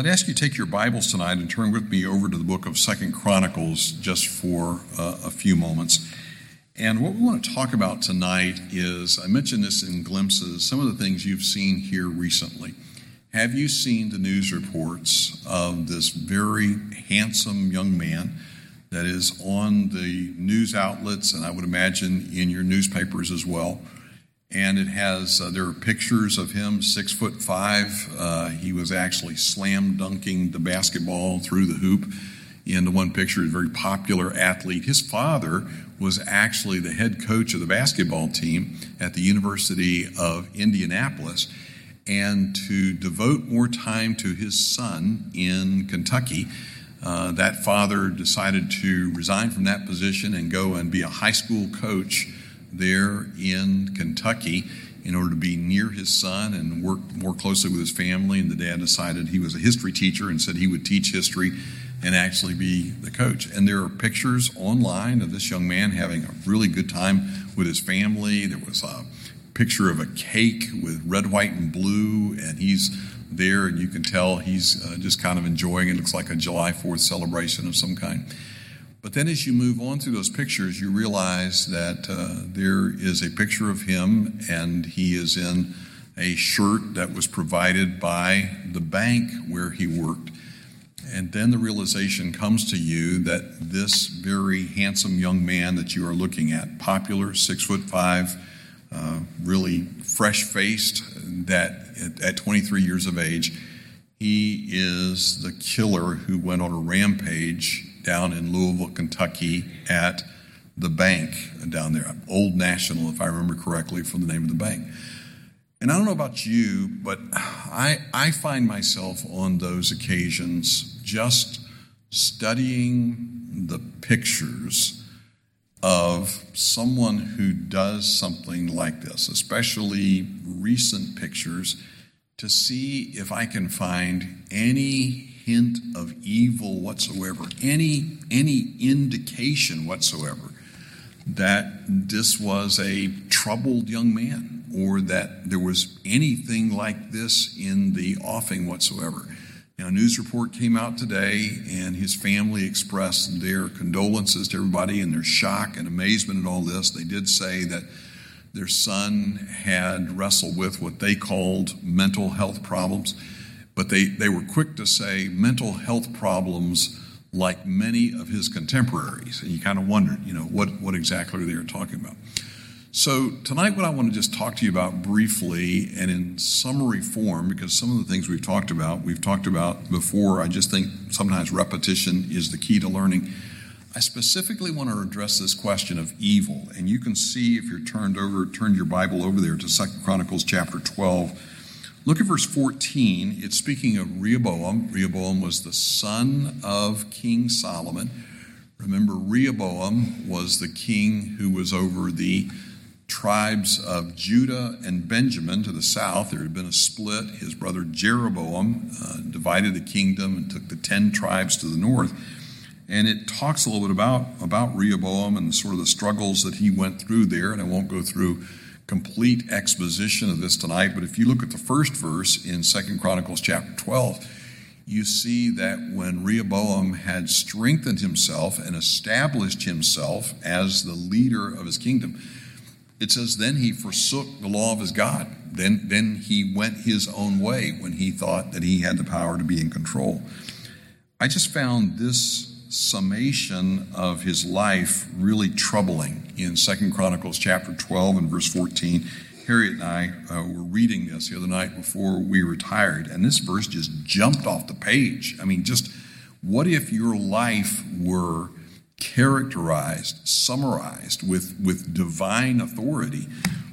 I'd ask you to take your Bibles tonight and turn with me over to the book of Second Chronicles just for uh, a few moments. And what we want to talk about tonight is I mentioned this in glimpses, some of the things you've seen here recently. Have you seen the news reports of this very handsome young man that is on the news outlets and I would imagine in your newspapers as well? And it has uh, there are pictures of him six foot five. Uh, he was actually slam dunking the basketball through the hoop. In the one picture a very popular athlete. His father was actually the head coach of the basketball team at the university of indianapolis. And to devote more time to his son in kentucky uh, that father decided to resign from that position and go and be a high school coach there in Kentucky in order to be near his son and work more closely with his family. And the dad decided he was a history teacher and said he would teach history and actually be the coach. And there are pictures online of this young man having a really good time with his family. There was a picture of a cake with red, white, and blue, and he's there, and you can tell he's uh, just kind of enjoying it. it. Looks like a July 4th celebration of some kind. But then as you move on through those pictures, you realize that uh, there is a picture of him and he is in a shirt that was provided by the bank where he worked. And then the realization comes to you that this very handsome young man that you are looking at, popular, six foot five, uh, really fresh faced, that at, at 23 years of age, he is the killer who went on a rampage down in Louisville, Kentucky at the bank down there, Old National, if I remember correctly, from the name of the bank. And I don't know about you, but I, I find myself on those occasions just studying the pictures of someone who does something like this, especially recent pictures, to see if I can find any hint of evil whatsoever, any, any indication whatsoever that this was a troubled young man or that there was anything like this in the offing whatsoever. Now, a news report came out today, and his family expressed their condolences to everybody and their shock and amazement at all this. They did say that their son had wrestled with what they called mental health problems. But they, they were quick to say mental health problems like many of his contemporaries. And you kind of wondered, you know, what, what exactly are they were talking about. So, tonight, what I want to just talk to you about briefly and in summary form, because some of the things we've talked about, we've talked about before. I just think sometimes repetition is the key to learning. I specifically want to address this question of evil. And you can see if you're turned over, turned your Bible over there to Second Chronicles chapter 12 Look at verse 14. It's speaking of Rehoboam. Rehoboam was the son of King Solomon. Remember, Rehoboam was the king who was over the tribes of Judah and Benjamin to the south. There had been a split. His brother Jeroboam uh, divided the kingdom and took the ten tribes to the north. And it talks a little bit about, about Rehoboam and sort of the struggles that he went through there. And I won't go through complete exposition of this tonight, but if you look at the first verse in Second Chronicles chapter 12, you see that when Rehoboam had strengthened himself and established himself as the leader of his kingdom, it says, Then he forsook the law of his God. Then, then he went his own way when he thought that he had the power to be in control. I just found this summation of his life really troubling in Second Chronicles chapter 12 and verse 14. Harriet and I uh, were reading this the other night before we retired, and this verse just jumped off the page. I mean, just what if your life were characterized, summarized with, with divine authority?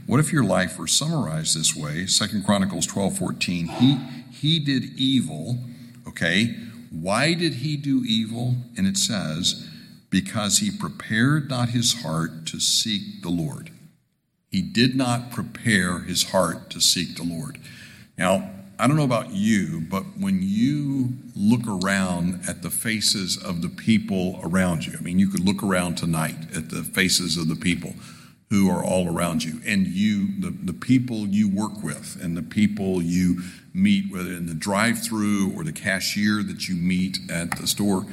What if your life were summarized this way? Second Chronicles 12 14. He, he did evil, okay, why did he do evil? And it says, because he prepared not his heart to seek the Lord. He did not prepare his heart to seek the Lord. Now, I don't know about you, but when you look around at the faces of the people around you, I mean, you could look around tonight at the faces of the people. Who are all around you. And you the, the people you work with and the people you meet whether in the drive-through or the cashier that you meet at the store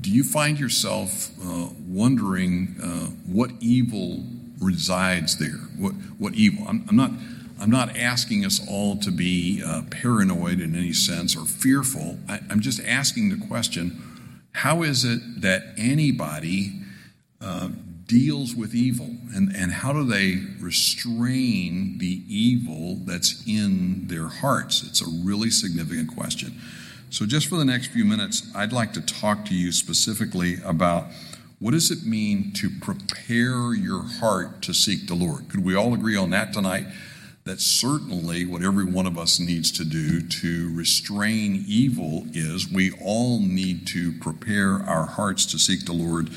do you find yourself uh, wondering uh, what evil resides there? What what evil? I'm, I'm, not I'm not asking us all to be uh, paranoid in any sense or fearful. I, I'm just asking the question how is it that anybody uh, deals with evil and, and how do they restrain the evil that's in their hearts? It's a really significant question. So, just for the next few minutes, I'd like to talk to you specifically about what does it mean to prepare your heart to seek the Lord? Could we all agree on that tonight? That's certainly what every one of us needs to do to restrain evil is we all need to prepare our hearts to seek the Lord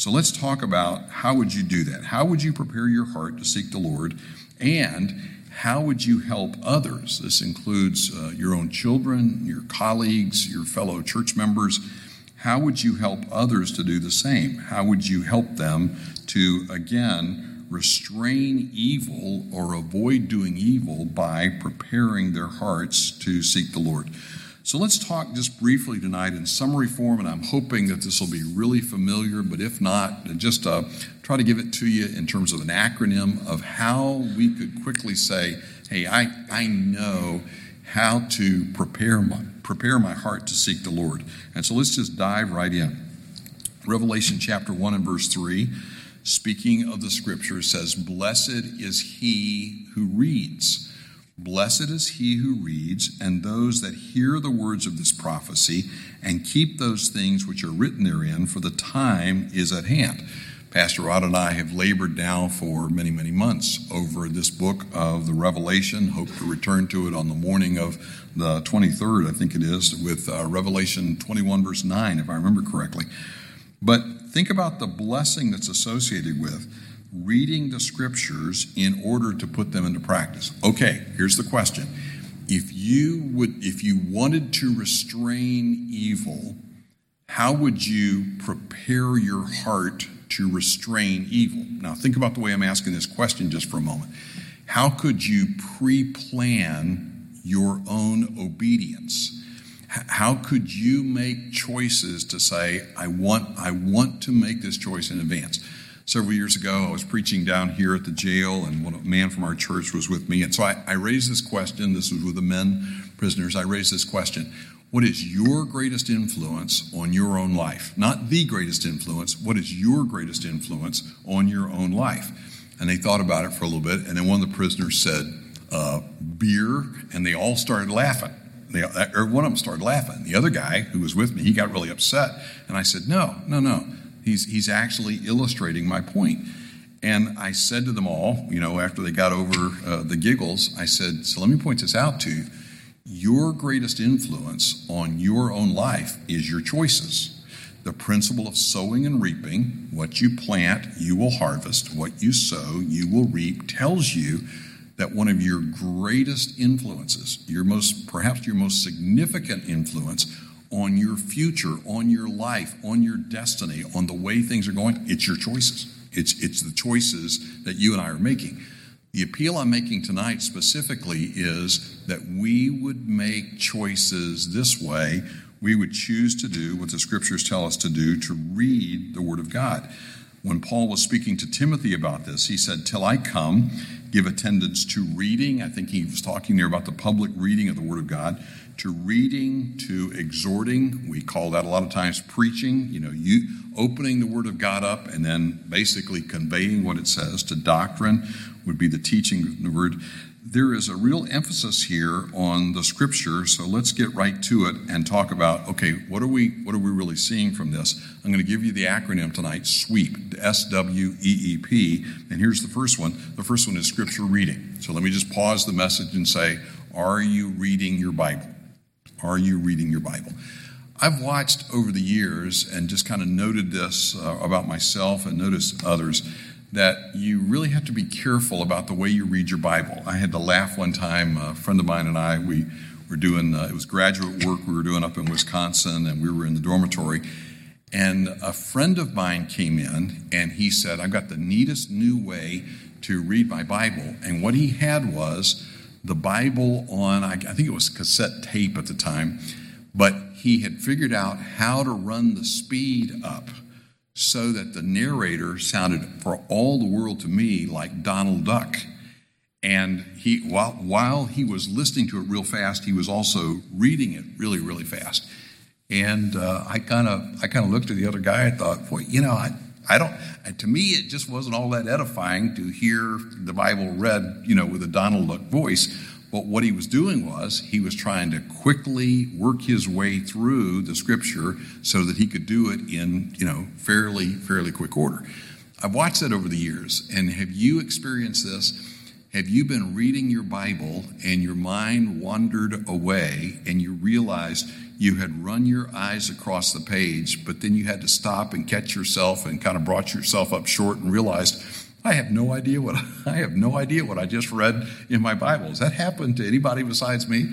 so let's talk about how would you do that? How would you prepare your heart to seek the Lord? And how would you help others? This includes uh, your own children, your colleagues, your fellow church members. How would you help others to do the same? How would you help them to, again, restrain evil or avoid doing evil by preparing their hearts to seek the Lord? So let's talk just briefly tonight in summary form, and I'm hoping that this will be really familiar, but if not, just uh, try to give it to you in terms of an acronym of how we could quickly say, hey, I, I know how to prepare my, prepare my heart to seek the Lord. And so let's just dive right in. Revelation chapter 1 and verse 3, speaking of the scripture, says, Blessed is he who reads Blessed is he who reads, and those that hear the words of this prophecy, and keep those things which are written therein, for the time is at hand. Pastor Rod and I have labored now for many, many months over this book of the Revelation. Hope to return to it on the morning of the 23rd, I think it is, with uh, Revelation 21, verse 9, if I remember correctly. But think about the blessing that's associated with reading the scriptures in order to put them into practice. Okay, here's the question. If you would if you wanted to restrain evil, how would you prepare your heart to restrain evil? Now think about the way I'm asking this question just for a moment. How could you pre-plan your own obedience? How could you make choices to say i want i want to make this choice in advance several years ago. I was preaching down here at the jail, and a man from our church was with me. And so I, I raised this question. This was with the men prisoners. I raised this question What is your greatest influence on your own life? Not the greatest influence. What is your greatest influence on your own life? And they thought about it for a little bit. And then one of the prisoners said, uh, Beer. And they all started laughing. Or one of them started laughing. The other guy who was with me, he got really upset. And I said, No, no, no. He's, he's actually illustrating my point. And I said to them all, you know, after they got over uh, the giggles, I said, So let me point this out to you. Your greatest influence on your own life is your choices. The principle of sowing and reaping, what you plant, you will harvest. What you sow, you will reap, tells you that one of your greatest influences, your most, perhaps your most significant influence on your future, on your life, on your destiny, on the way things are going, it's your choices. It's, it's the choices that you and I are making. The appeal I'm making tonight specifically is that we would make choices this way. We would choose to do what the scriptures tell us to do to read the Word of God. When Paul was speaking to Timothy about this, he said, Till I come, give attendance to reading. I think he was talking there about the public reading of the Word of God to reading to exhorting. We call that a lot of times preaching, you know, you opening the Word of God up and then basically conveying what it says to doctrine would be the teaching of the Word. There is a real emphasis here on the Scripture, so let's get right to it and talk about okay, what are we what are we really seeing from this? I'm going to give you the acronym tonight: SWEEP, S W E E P. And here's the first one. The first one is Scripture reading. So let me just pause the message and say, Are you reading your Bible? Are you reading your Bible? I've watched over the years and just kind of noted this uh, about myself and noticed others that you really have to be careful about the way you read your Bible. I had to laugh one time. A friend of mine and I, we were doing, uh, it was graduate work we were doing up in Wisconsin, and we were in the dormitory. And a friend of mine came in and he said, I've got the neatest new way to read my Bible. And what he had was the Bible on, I think it was cassette tape at the time, but he had figured out how to run the speed up so that the narrator sounded for all the world to me like Donald Duck. And he, while, while he was listening to it real fast, he was also reading it really, really fast. And uh, I kind of, I kind of looked at the other guy. I thought, boy, you know, I, I don't. To me, it just wasn't all that edifying to hear the Bible read, you know, with a Donald Duck voice. But what he was doing was he was trying to quickly work his way through the Scripture so that he could do it in, you know, fairly, fairly quick order. I've watched that over the years, and have you experienced this? Have you been reading your Bible and your mind wandered away and you realized you had run your eyes across the page, but then you had to stop and catch yourself and kind of brought yourself up short and realized, I have no idea what I have no idea what I just read in my Bible. Has that happened to anybody besides me?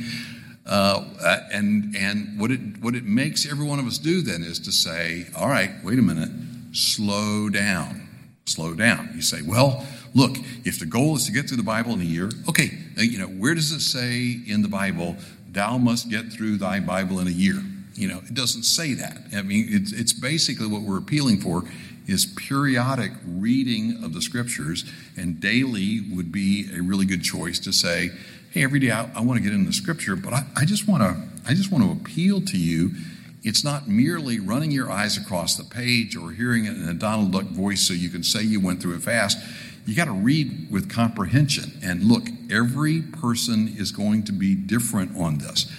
Uh, and and what it what it makes every one of us do then is to say, all right, wait a minute, slow down, slow down. You say, well, look, if the goal is to get through the Bible in a year, okay, uh, you know, where does it say in the Bible, thou must get through thy Bible in a year? You know, it doesn't say that. I mean, it's, it's basically what we're appealing for is periodic reading of the scriptures, and daily would be a really good choice to say, hey, every day I, I want to get into the scripture, but I, I just want to I just want to appeal to you. It's not merely running your eyes across the page or hearing it in a Donald Duck voice so you can say you went through it fast you got to read with comprehension. And look, every person is going to be different on this.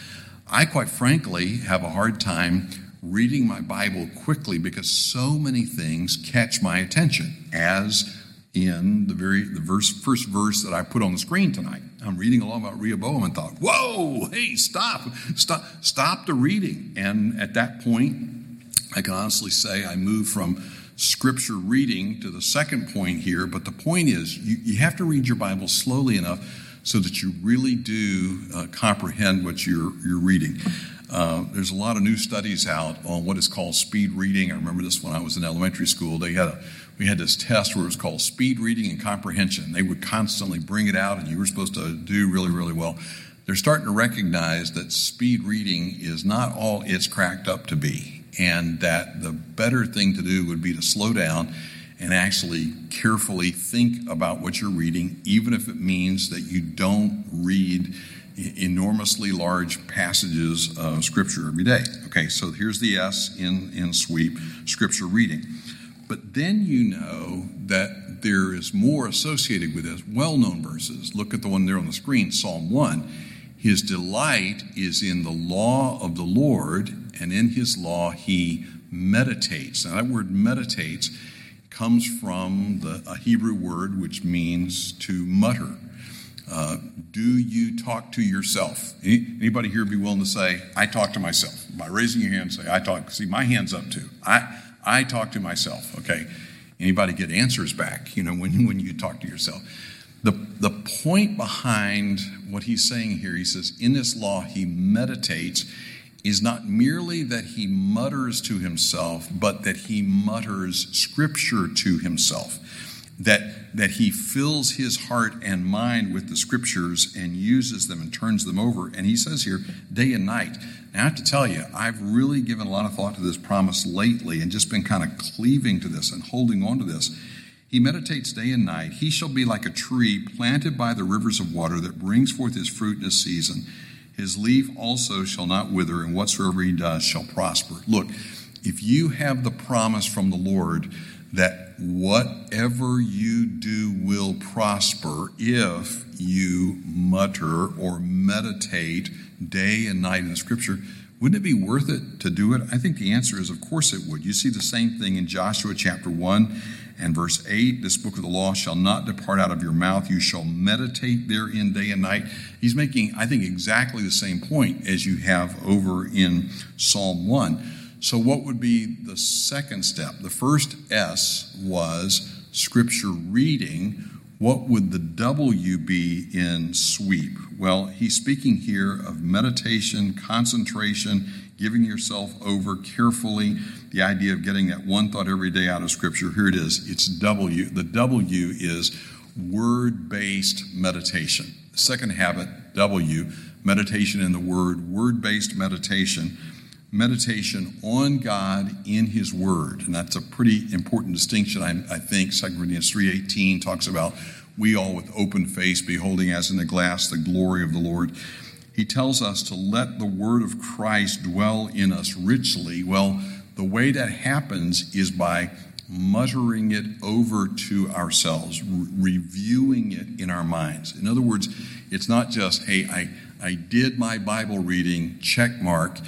I, quite frankly, have a hard time reading my Bible quickly because so many things catch my attention, as in the very the verse first verse that I put on the screen tonight. I'm reading along about Rehoboam and thought, "Whoa, hey, stop, stop, stop the reading!" And at that point, I can honestly say I moved from scripture reading to the second point here, but the point is you, you have to read your Bible slowly enough so that you really do uh, comprehend what you're, you're reading. Uh, there's a lot of new studies out on what is called speed reading. I remember this when I was in elementary school. They had a, we had this test where it was called speed reading and comprehension. They would constantly bring it out, and you were supposed to do really, really well. They're starting to recognize that speed reading is not all it's cracked up to be and that the better thing to do would be to slow down and actually carefully think about what you're reading, even if it means that you don't read enormously large passages of Scripture every day. Okay, so here's the S in, in sweep Scripture reading. But then you know that there is more associated with this. Well known verses. Look at the one there on the screen, Psalm 1. His delight is in the law of the Lord, and in his law he meditates. Now, that word meditates comes from the, a Hebrew word which means to mutter. Uh, do you talk to yourself? Any, anybody here be willing to say, I talk to myself? By raising your hand, say, I talk. See, my hand's up too. I, I talk to myself, okay? Anybody get answers back, you know, when, when you talk to yourself? The, the point behind what he's saying here, he says, in this law, he meditates is not merely that he mutters to himself, but that he mutters scripture to himself. That, that he fills his heart and mind with the scriptures and uses them and turns them over. And he says here, day and night. Now, I have to tell you, I've really given a lot of thought to this promise lately and just been kind of cleaving to this and holding on to this. He meditates day and night. He shall be like a tree planted by the rivers of water that brings forth his fruit in his season his leaf also shall not wither, and whatsoever he does shall prosper. Look, if you have the promise from the Lord that whatever you do will prosper if you mutter or meditate day and night in the scripture, wouldn't it be worth it to do it? I think the answer is, of course it would. You see the same thing in Joshua chapter 1 and verse 8 this book of the law shall not depart out of your mouth. You shall meditate therein day and night. He's making, I think, exactly the same point as you have over in Psalm 1. So, what would be the second step? The first S was scripture reading. What would the W be in sweep? Well, he's speaking here of meditation, concentration, giving yourself over carefully the idea of getting that one thought every day out of Scripture, here it is. It's W. The W is word based meditation. Second habit, W, meditation in the Word, word based meditation, meditation on God in His Word. And that's a pretty important distinction, I, I think. 2 Corinthians 3.18 talks about we all with open face beholding as in a glass the glory of the Lord. He tells us to let the Word of Christ dwell in us richly. Well, the way that happens is by muttering it over to ourselves, re- reviewing it in our minds. In other words, it's not just, hey, I, I did my Bible reading, check mark.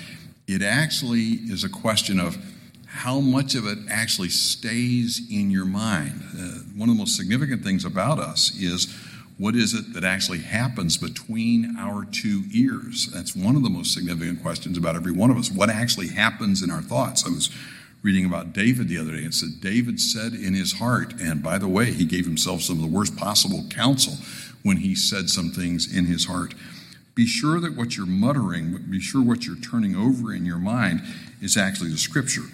It actually is a question of how much of it actually stays in your mind. Uh, one of the most significant things about us is what is it that actually happens between our two ears? That's one of the most significant questions about every one of us. What actually happens in our thoughts? I was reading about David the other day. It said, David said in his heart, and by the way, he gave himself some of the worst possible counsel when he said some things in his heart. Be sure that what you're muttering, be sure what you're turning over in your mind is actually the scripture.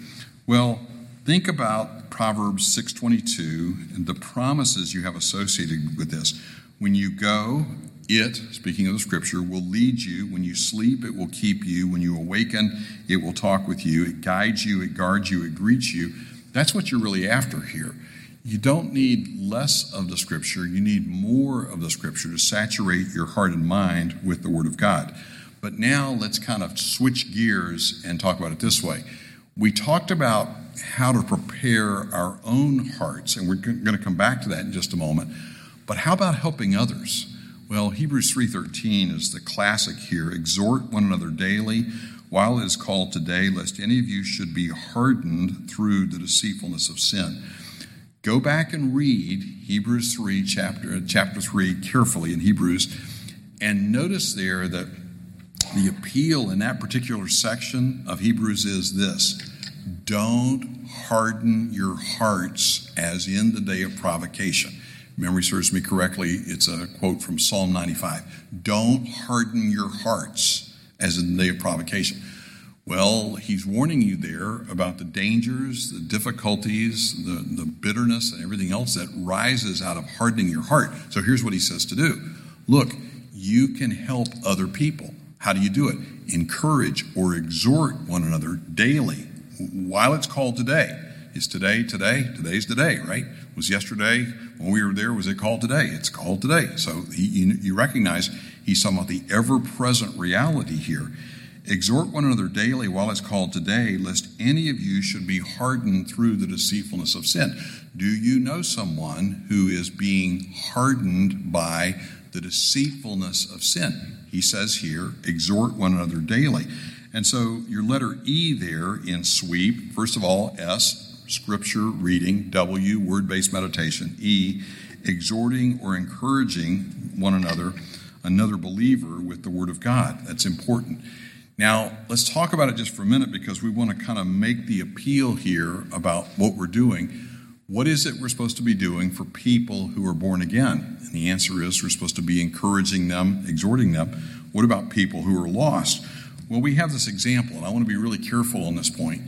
Well, think about Proverbs 6:22 and the promises you have associated with this. When you go, it, speaking of the scripture, will lead you. When you sleep, it will keep you. When you awaken, it will talk with you. It guides you, it guards you, it greets you. That's what you're really after here. You don't need less of the scripture, you need more of the scripture to saturate your heart and mind with the Word of God. But now let's kind of switch gears and talk about it this way. We talked about how to prepare our own hearts, and we're going to come back to that in just a moment. But how about helping others? Well, Hebrews 3:13 is the classic here. Exhort one another daily while it is called today, lest any of you should be hardened through the deceitfulness of sin. Go back and read Hebrews 3 chapter chapter 3 carefully in Hebrews and notice there that the appeal in that particular section of Hebrews is this. Don't harden your hearts as in the day of provocation memory serves me correctly, it's a quote from Psalm 95. Don't harden your hearts as in the day of provocation. Well, he's warning you there about the dangers, the difficulties, the, the bitterness, and everything else that rises out of hardening your heart. So here's what he says to do Look, you can help other people. How do you do it? Encourage or exhort one another daily while it's called today. Is today today? Today's today, right? Was yesterday when we were there? Was it called today? It's called today. So he, you, you recognize he's talking about the ever present reality here. Exhort one another daily while it's called today, lest any of you should be hardened through the deceitfulness of sin. Do you know someone who is being hardened by the deceitfulness of sin? He says here, exhort one another daily. And so your letter E there in sweep, first of all, S, scripture reading, W, word based meditation, E, exhorting or encouraging one another, another believer with the Word of God. That's important. Now, let's talk about it just for a minute because we want to kind of make the appeal here about what we're doing. What is it we're supposed to be doing for people who are born again? And the answer is we're supposed to be encouraging them, exhorting them. What about people who are lost? Well, we have this example, and I want to be really careful on this point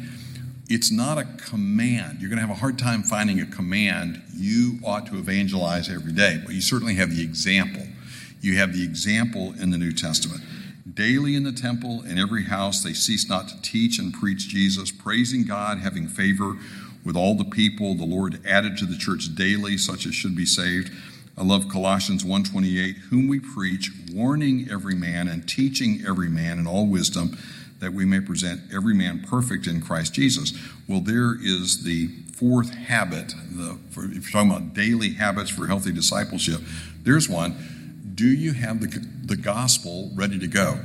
it's not a command. You're going to have a hard time finding a command you ought to evangelize every day, but you certainly have the example. You have the example in the New Testament. Daily in the temple, in every house, they ceased not to teach and preach Jesus, praising God, having favor with all the people. The Lord added to the church daily such as should be saved. I love Colossians 1:28, whom we preach, warning every man and teaching every man in all wisdom that we may present every man perfect in Christ Jesus. Well, there is the fourth habit. The, if you're talking about daily habits for healthy discipleship, there's one. Do you have the, the gospel ready to go?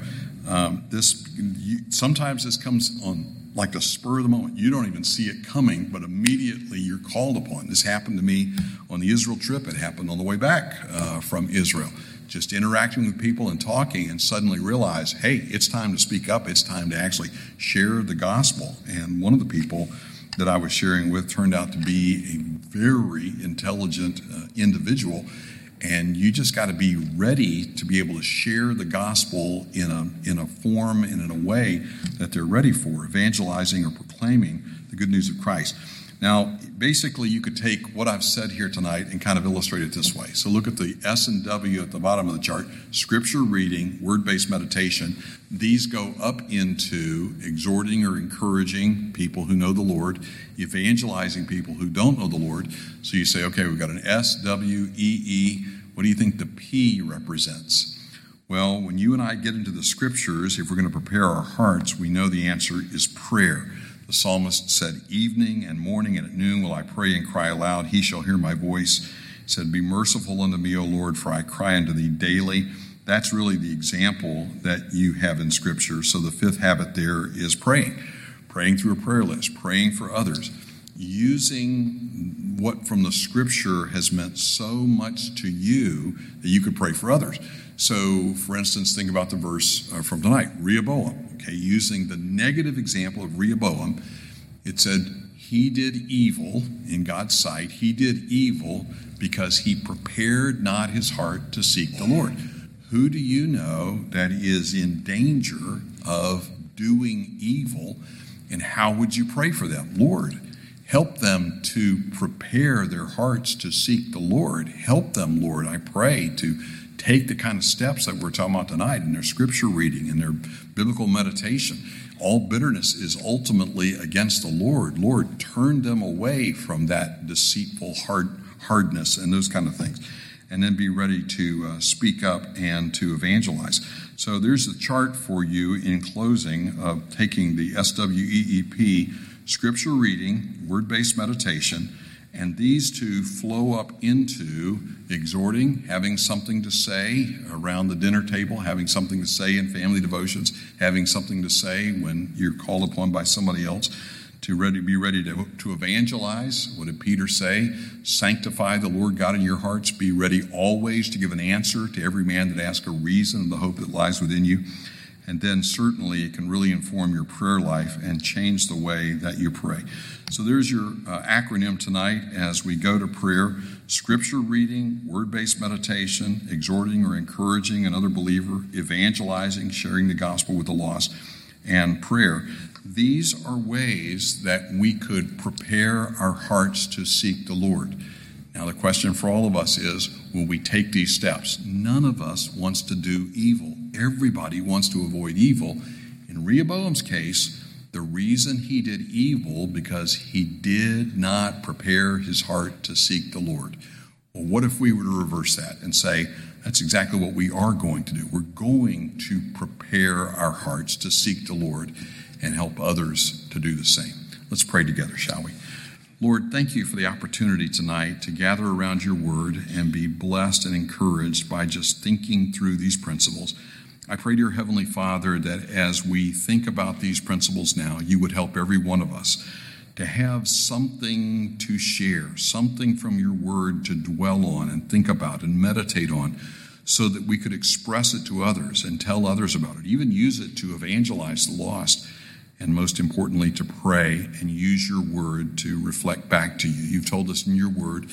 Um, this you, sometimes this comes on like the spur of the moment. You don't even see it coming, but immediately you're called upon. This happened to me on the Israel trip. It happened on the way back uh, from Israel just interacting with people and talking and suddenly realize, hey, it's time to speak up. It's time to actually share the gospel. And one of the people that I was sharing with turned out to be a very intelligent uh, individual. And you just got to be ready to be able to share the gospel in a, in a form and in a way that they're ready for, evangelizing or proclaiming the the good news of Christ. Now, basically, you could take what I've said here tonight and kind of illustrate it this way. So look at the S and W at the bottom of the chart scripture reading, word based meditation. These go up into exhorting or encouraging people who know the Lord, evangelizing people who don't know the Lord. So you say, okay, we've got an S, W, E, E. What do you think the P represents? Well, when you and I get into the scriptures, if we're going to prepare our hearts, we know the answer is prayer. The psalmist said, Evening and morning and at noon will I pray and cry aloud. He shall hear my voice. He said, Be merciful unto me, O Lord, for I cry unto thee daily. That's really the example that you have in Scripture. So the fifth habit there is praying, praying through a prayer list, praying for others, using what from the Scripture has meant so much to you that you could pray for others. So, for instance, think about the verse uh, from tonight, Rehoboam. Okay, using the negative example of Rehoboam, it said, He did evil in God's sight. He did evil because he prepared not his heart to seek the Lord. Who do you know that is in danger of doing evil, and how would you pray for them? Lord, help them to prepare their hearts to seek the Lord. Help them, Lord, I pray, to take the kind of steps that we're talking about tonight in their scripture reading and their biblical meditation. All bitterness is ultimately against the Lord. Lord, turn them away from that deceitful hard, hardness and those kind of things. And then be ready to uh, speak up and to evangelize. So there's a chart for you in closing of taking the SWEEP scripture reading, word based meditation and these two flow up into exhorting, having something to say around the dinner table, having something to say in family devotions, having something to say when you're called upon by somebody else, to ready, be ready to, to evangelize. What did Peter say? Sanctify the Lord God in your hearts. Be ready always to give an answer to every man that asks a reason of the hope that lies within you. And then certainly it can really inform your prayer life and change the way that you pray. So there's your uh, acronym tonight as we go to prayer scripture reading, word based meditation, exhorting or encouraging another believer, evangelizing, sharing the gospel with the lost, and prayer. These are ways that we could prepare our hearts to seek the Lord. Now, the question for all of us is will we take these steps? None of us wants to do evil. Everybody wants to avoid evil. In Rehoboam's case, the reason he did evil because he did not prepare his heart to seek the Lord. Well, what if we were to reverse that and say, that's exactly what we are going to do? We're going to prepare our hearts to seek the Lord and help others to do the same. Let's pray together, shall we? Lord, thank you for the opportunity tonight to gather around your word and be blessed and encouraged by just thinking through these principles. I pray, dear Heavenly Father, that as we think about these principles now, you would help every one of us to have something to share, something from your word to dwell on and think about and meditate on, so that we could express it to others and tell others about it, even use it to evangelize the lost and most importantly, to pray and use your word to reflect back to you. You've told us in your word,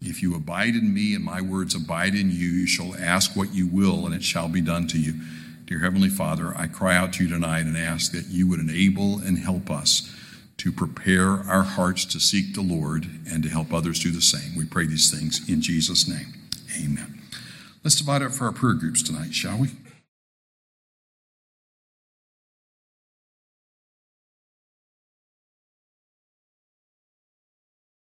if you abide in me and my words abide in you, you shall ask what you will, and it shall be done to you. Dear Heavenly Father, I cry out to you tonight and ask that you would enable and help us to prepare our hearts to seek the Lord and to help others do the same. We pray these things in Jesus' name. Amen. Let's divide up for our prayer groups tonight, shall we?